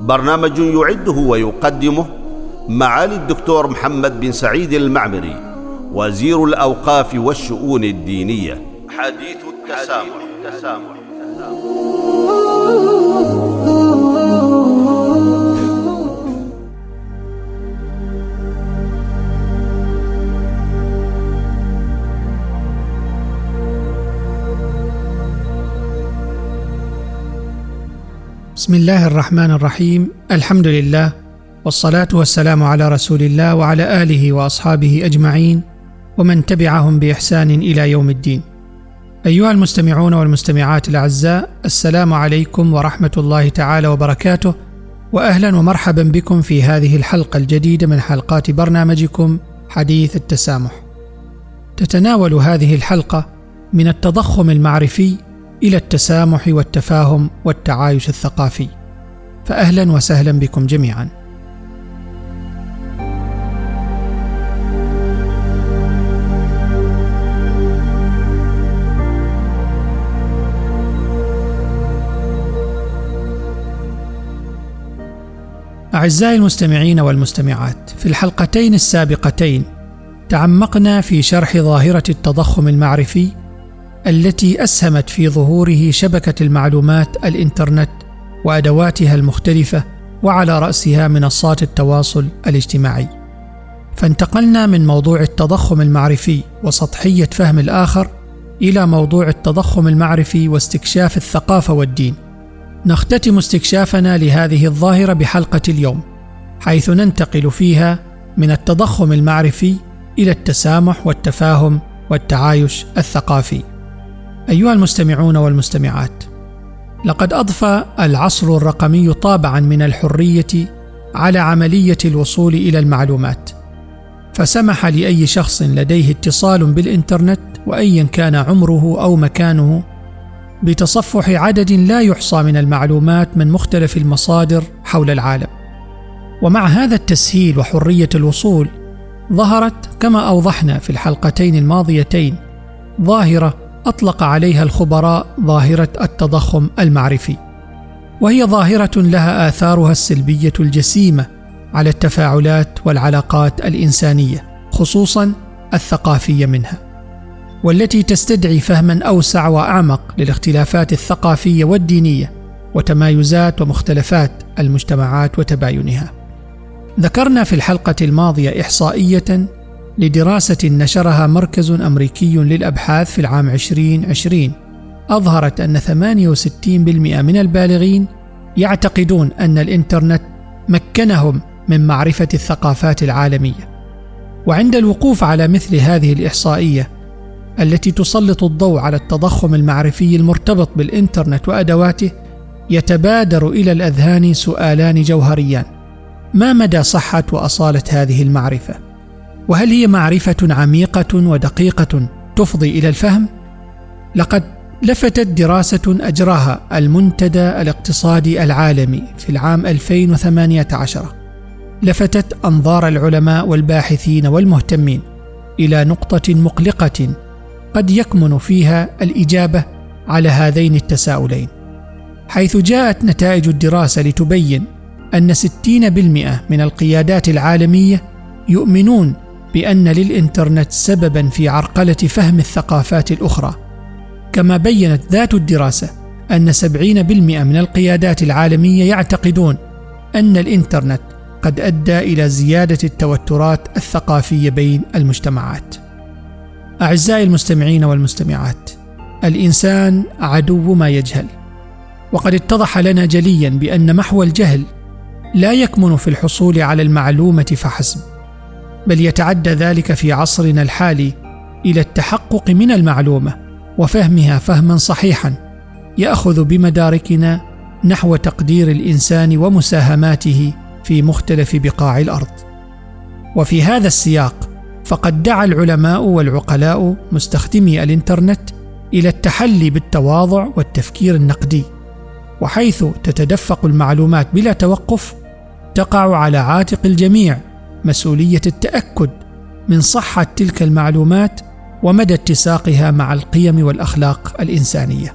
برنامج يعده ويقدمه معالي الدكتور محمد بن سعيد المعمري وزير الأوقاف والشؤون الدينية حديث التسامح, التسامح. بسم الله الرحمن الرحيم الحمد لله والصلاه والسلام على رسول الله وعلى اله واصحابه اجمعين ومن تبعهم باحسان إلى يوم الدين. ايها المستمعون والمستمعات الاعزاء السلام عليكم ورحمه الله تعالى وبركاته واهلا ومرحبا بكم في هذه الحلقة الجديده من حلقات برنامجكم حديث التسامح. تتناول هذه الحلقة من التضخم المعرفي إلى التسامح والتفاهم والتعايش الثقافي. فاهلا وسهلا بكم جميعا. أعزائي المستمعين والمستمعات، في الحلقتين السابقتين تعمقنا في شرح ظاهرة التضخم المعرفي التي أسهمت في ظهوره شبكة المعلومات الإنترنت وأدواتها المختلفة وعلى رأسها منصات التواصل الاجتماعي. فانتقلنا من موضوع التضخم المعرفي وسطحية فهم الآخر إلى موضوع التضخم المعرفي واستكشاف الثقافة والدين. نختتم استكشافنا لهذه الظاهرة بحلقة اليوم حيث ننتقل فيها من التضخم المعرفي إلى التسامح والتفاهم والتعايش الثقافي أيها المستمعون والمستمعات لقد أضفى العصر الرقمي طابعا من الحرية على عملية الوصول إلى المعلومات فسمح لأي شخص لديه اتصال بالإنترنت وايا كان عمره أو مكانه بتصفح عدد لا يحصى من المعلومات من مختلف المصادر حول العالم. ومع هذا التسهيل وحرية الوصول ظهرت كما أوضحنا في الحلقتين الماضيتين ظاهرة أطلق عليها الخبراء ظاهرة التضخم المعرفي وهي ظاهرة لها آثارها السلبية الجسيمة على التفاعلات والعلاقات الإنسانية خصوصا الثقافية منها والتي تستدعي فهما أوسع وأعمق للاختلافات الثقافية والدينية وتمايزات ومختلفات المجتمعات وتباينها. ذكرنا في الحلقة الماضية إحصائية لدراسة نشرها مركز أمريكي للأبحاث في العام 2020 أظهرت أن 68% من البالغين يعتقدون أن الإنترنت مكنهم من معرفة الثقافات العالمية. وعند الوقوف على مثل هذه الإحصائية التي تسلط الضوء على التضخم المعرفي المرتبط بالإنترنت وأدواته يتبادر إلى الأذهان سؤالان جوهريان. ما مدى صحة وأصالة هذه المعرفة؟ وهل هي معرفة عميقة ودقيقة تفضي إلى الفهم؟ لقد لفتت دراسة أجراها المنتدى الاقتصادي العالمي في العام 2018 لفتت أنظار العلماء والباحثين والمهتمين إلى نقطة مقلقة قد يكمن فيها الإجابة على هذين التساؤلين. حيث جاءت نتائج الدراسة لتبين أن 60% من القيادات العالمية يؤمنون بأن للإنترنت سببا في عرقلة فهم الثقافات الأخرى. كما بينت ذات الدراسة أن 70% من القيادات العالمية يعتقدون أن الإنترنت قد أدى إلى زيادة التوترات الثقافية بين المجتمعات. أعزائي المستمعين والمستمعات الإنسان عدو ما يجهل وقد اتضح لنا جليا بأن محو الجهل لا يكمن في الحصول على المعلومة فحسب. بل يتعدى ذلك في عصرنا الحالي إلى التحقق من المعلومة وفهمها فهما صحيحا يأخذ بمداركنا نحو تقدير الإنسان ومساهماته في مختلف بقاع الأرض. وفي هذا السياق فقد دعا العلماء والعقلاء مستخدمي الإنترنت إلى التحلي بالتواضع والتفكير النقدي وحيث تتدفق المعلومات بلا توقف تقع على عاتق الجميع. مسؤولية التأكد من صحة تلك المعلومات ومدى اتساقها مع القيم والأخلاق الإنسانية.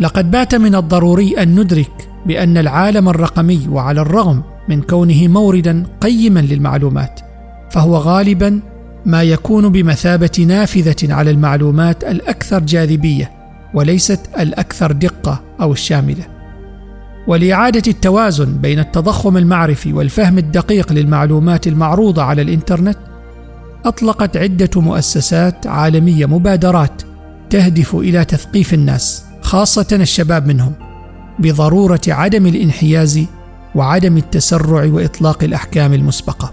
لقد بات من الضروري أن ندرك بأن العالم الرقمي وعلى الرغم من كونه موردا قيما للمعلومات فهو غالبا ما يكون بمثابة نافذة على المعلومات الأكثر جاذبية وليست الأكثر دقة أو الشاملة. ولإعادة التوازن بين التضخم المعرفي والفهم الدقيق للمعلومات المعروضة على الإنترنت أطلقت عدة مؤسسات عالمية مبادرات تهدف إلى تثقيف الناس خاصة الشباب منهم بضرورة عدم الانحياز وعدم التسرع وإطلاق الأحكام المسبقة.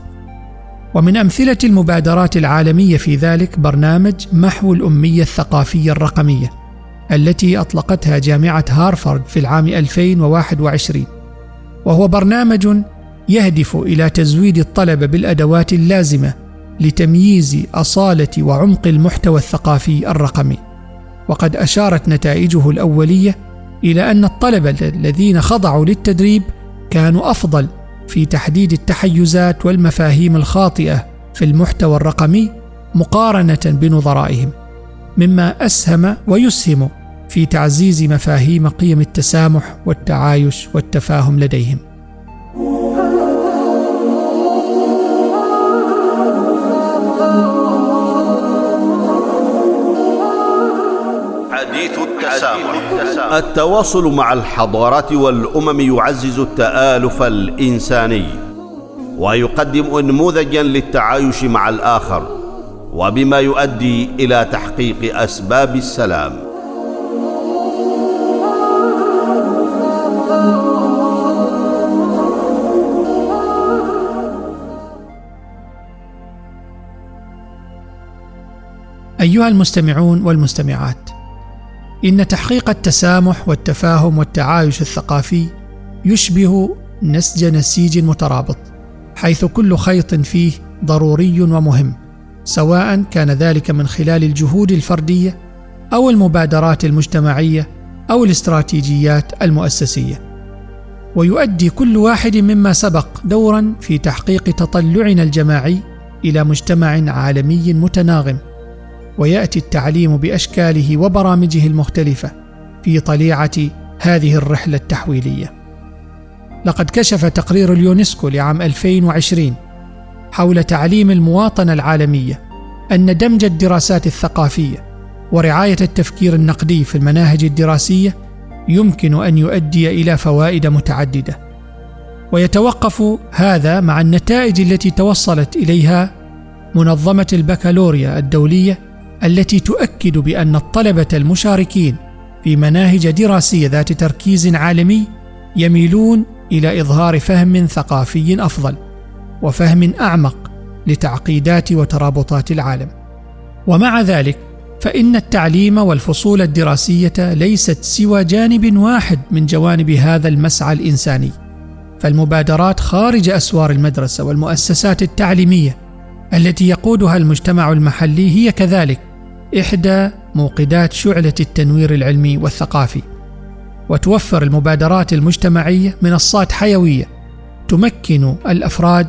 ومن أمثلة المبادرات العالمية في ذلك برنامج محو الأمية الثقافية الرقمية. التي أطلقتها جامعة هارفارد في العام 2021 وهو برنامج يهدف إلى تزويد الطلبه بالأدوات اللازمة لتمييز أصالة وعمق المحتوى الثقافي الرقمي. وقد أشارت نتائجه الأولية إلى أن الطلبه الذين خضعوا للتدريب كانوا أفضل في تحديد التحيزات والمفاهيم الخاطئة في المحتوى الرقمي مقارنة بنظرائهم مما أسهم ويسهم في تعزيز مفاهيم قيم التسامح والتعايش والتفاهم لديهم. حديث التسامح. التواصل مع الحضارات والأمم يعزز التآلف الإنساني ويقدم نموذجا للتعايش مع الآخر وبما يؤدي إلى تحقيق أسباب السلام. أيها المستمعون والمستمعات إن تحقيق التسامح والتفاهم والتعايش الثقافي يشبه نسج نسيج مترابط حيث كل خيط فيه ضروري ومهم سواء كان ذلك من خلال الجهود الفردية أو المبادرات المجتمعية أو الاستراتيجيات المؤسسية. ويؤدي كل واحد مما سبق دورا في تحقيق تطلعنا الجماعي إلى مجتمع عالمي متناغم. ويأتي التعليم بأشكاله وبرامجه المختلفة في طليعة هذه الرحلة التحويلية. لقد كشف تقرير اليونسكو لعام 2020 حول تعليم المواطنة العالمية أن دمج الدراسات الثقافية ورعاية التفكير النقدي في المناهج الدراسية يمكن أن يؤدي إلى فوائد متعددة. ويتوقف هذا مع النتائج التي توصلت إليها منظمة البكالوريا الدولية التي تؤكد بأن الطلبة المشاركين في مناهج دراسية ذات تركيز عالمي يميلون إلى إظهار فهم ثقافي أفضل وفهم أعمق لتعقيدات وترابطات العالم. ومع ذلك فإن التعليم والفصول الدراسية ليست سوى جانب واحد من جوانب هذا المسعى الإنساني فالمبادرات خارج أسوار المدرسة والمؤسسات التعليمية التي يقودها المجتمع المحلي هي كذلك إحدى موقدات شعلة التنوير العلمي والثقافي وتوفر المبادرات المجتمعية منصات حيوية تمكن الأفراد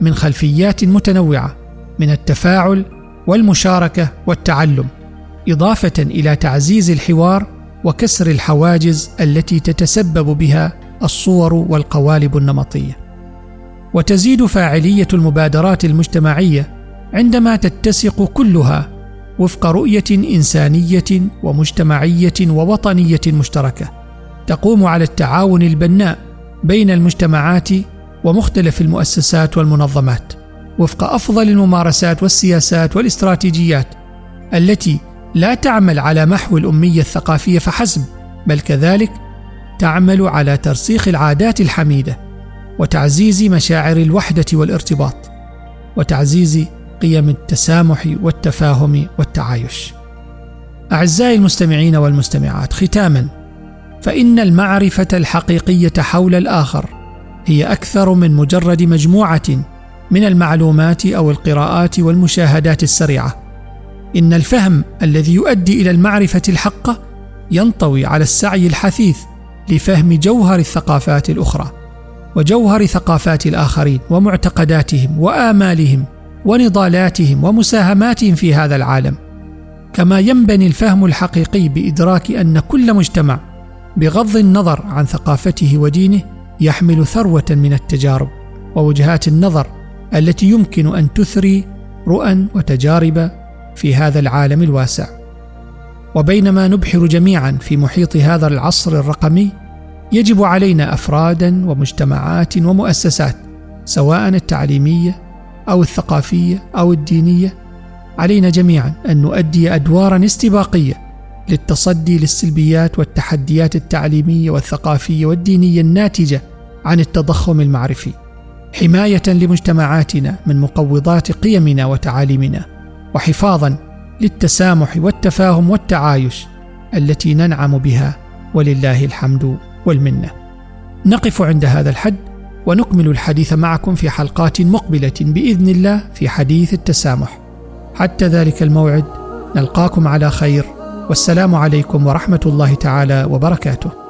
من خلفيات متنوعة من التفاعل والمشاركة والتعلم إضافة إلى تعزيز الحوار وكسر الحواجز التي تتسبب بها الصور والقوالب النمطية. وتزيد فاعلية المبادرات المجتمعية عندما تتسق كلها وفق رؤية إنسانية ومجتمعية ووطنية مشتركة. تقوم على التعاون البناء بين المجتمعات ومختلف المؤسسات والمنظمات. وفق أفضل الممارسات والسياسات والاستراتيجيات التي لا تعمل على محو الأمية الثقافية فحسب بل كذلك تعمل على ترسيخ العادات الحميدة وتعزيز مشاعر الوحدة والارتباط وتعزيز قيم التسامح والتفاهم والتعايش. أعزائي المستمعين والمستمعات ختاما فإن المعرفة الحقيقية حول الآخر هي أكثر من مجرد مجموعة من المعلومات أو القراءات والمشاهدات السريعة إن الفهم الذي يؤدي إلى المعرفة الحقه ينطوي على السعي الحثيث لفهم جوهر الثقافات الأخرى وجوهر ثقافات الآخرين ومعتقداتهم وآمالهم ونضالاتهم ومساهماتهم في هذا العالم كما ينبني الفهم الحقيقي بإدراك أن كل مجتمع بغض النظر عن ثقافته ودينه يحمل ثروة من التجارب ووجهات النظر التي يمكن أن تثري رؤى وتجارب في هذا العالم الواسع. وبينما نبحر جميعا في محيط هذا العصر الرقمي يجب علينا أفرادا ومجتمعات ومؤسسات سواء التعليمية أو الثقافية أو الدينية علينا جميعا أن نؤدي أدوارا استباقية للتصدي للسلبيات والتحديات التعليمية والثقافية والدينية الناتجة عن التضخم المعرفي حماية لمجتمعاتنا من مقوضات قيمنا وتعاليمنا وحفاظا للتسامح والتفاهم والتعايش التي ننعم بها ولله الحمد والمنة. نقف عند هذا الحد ونكمل الحديث معكم في حلقات مقبلة بإذن الله في حديث التسامح. حتى ذلك الموعد نلقاكم على خير والسلام عليكم ورحمة الله تعالى وبركاته.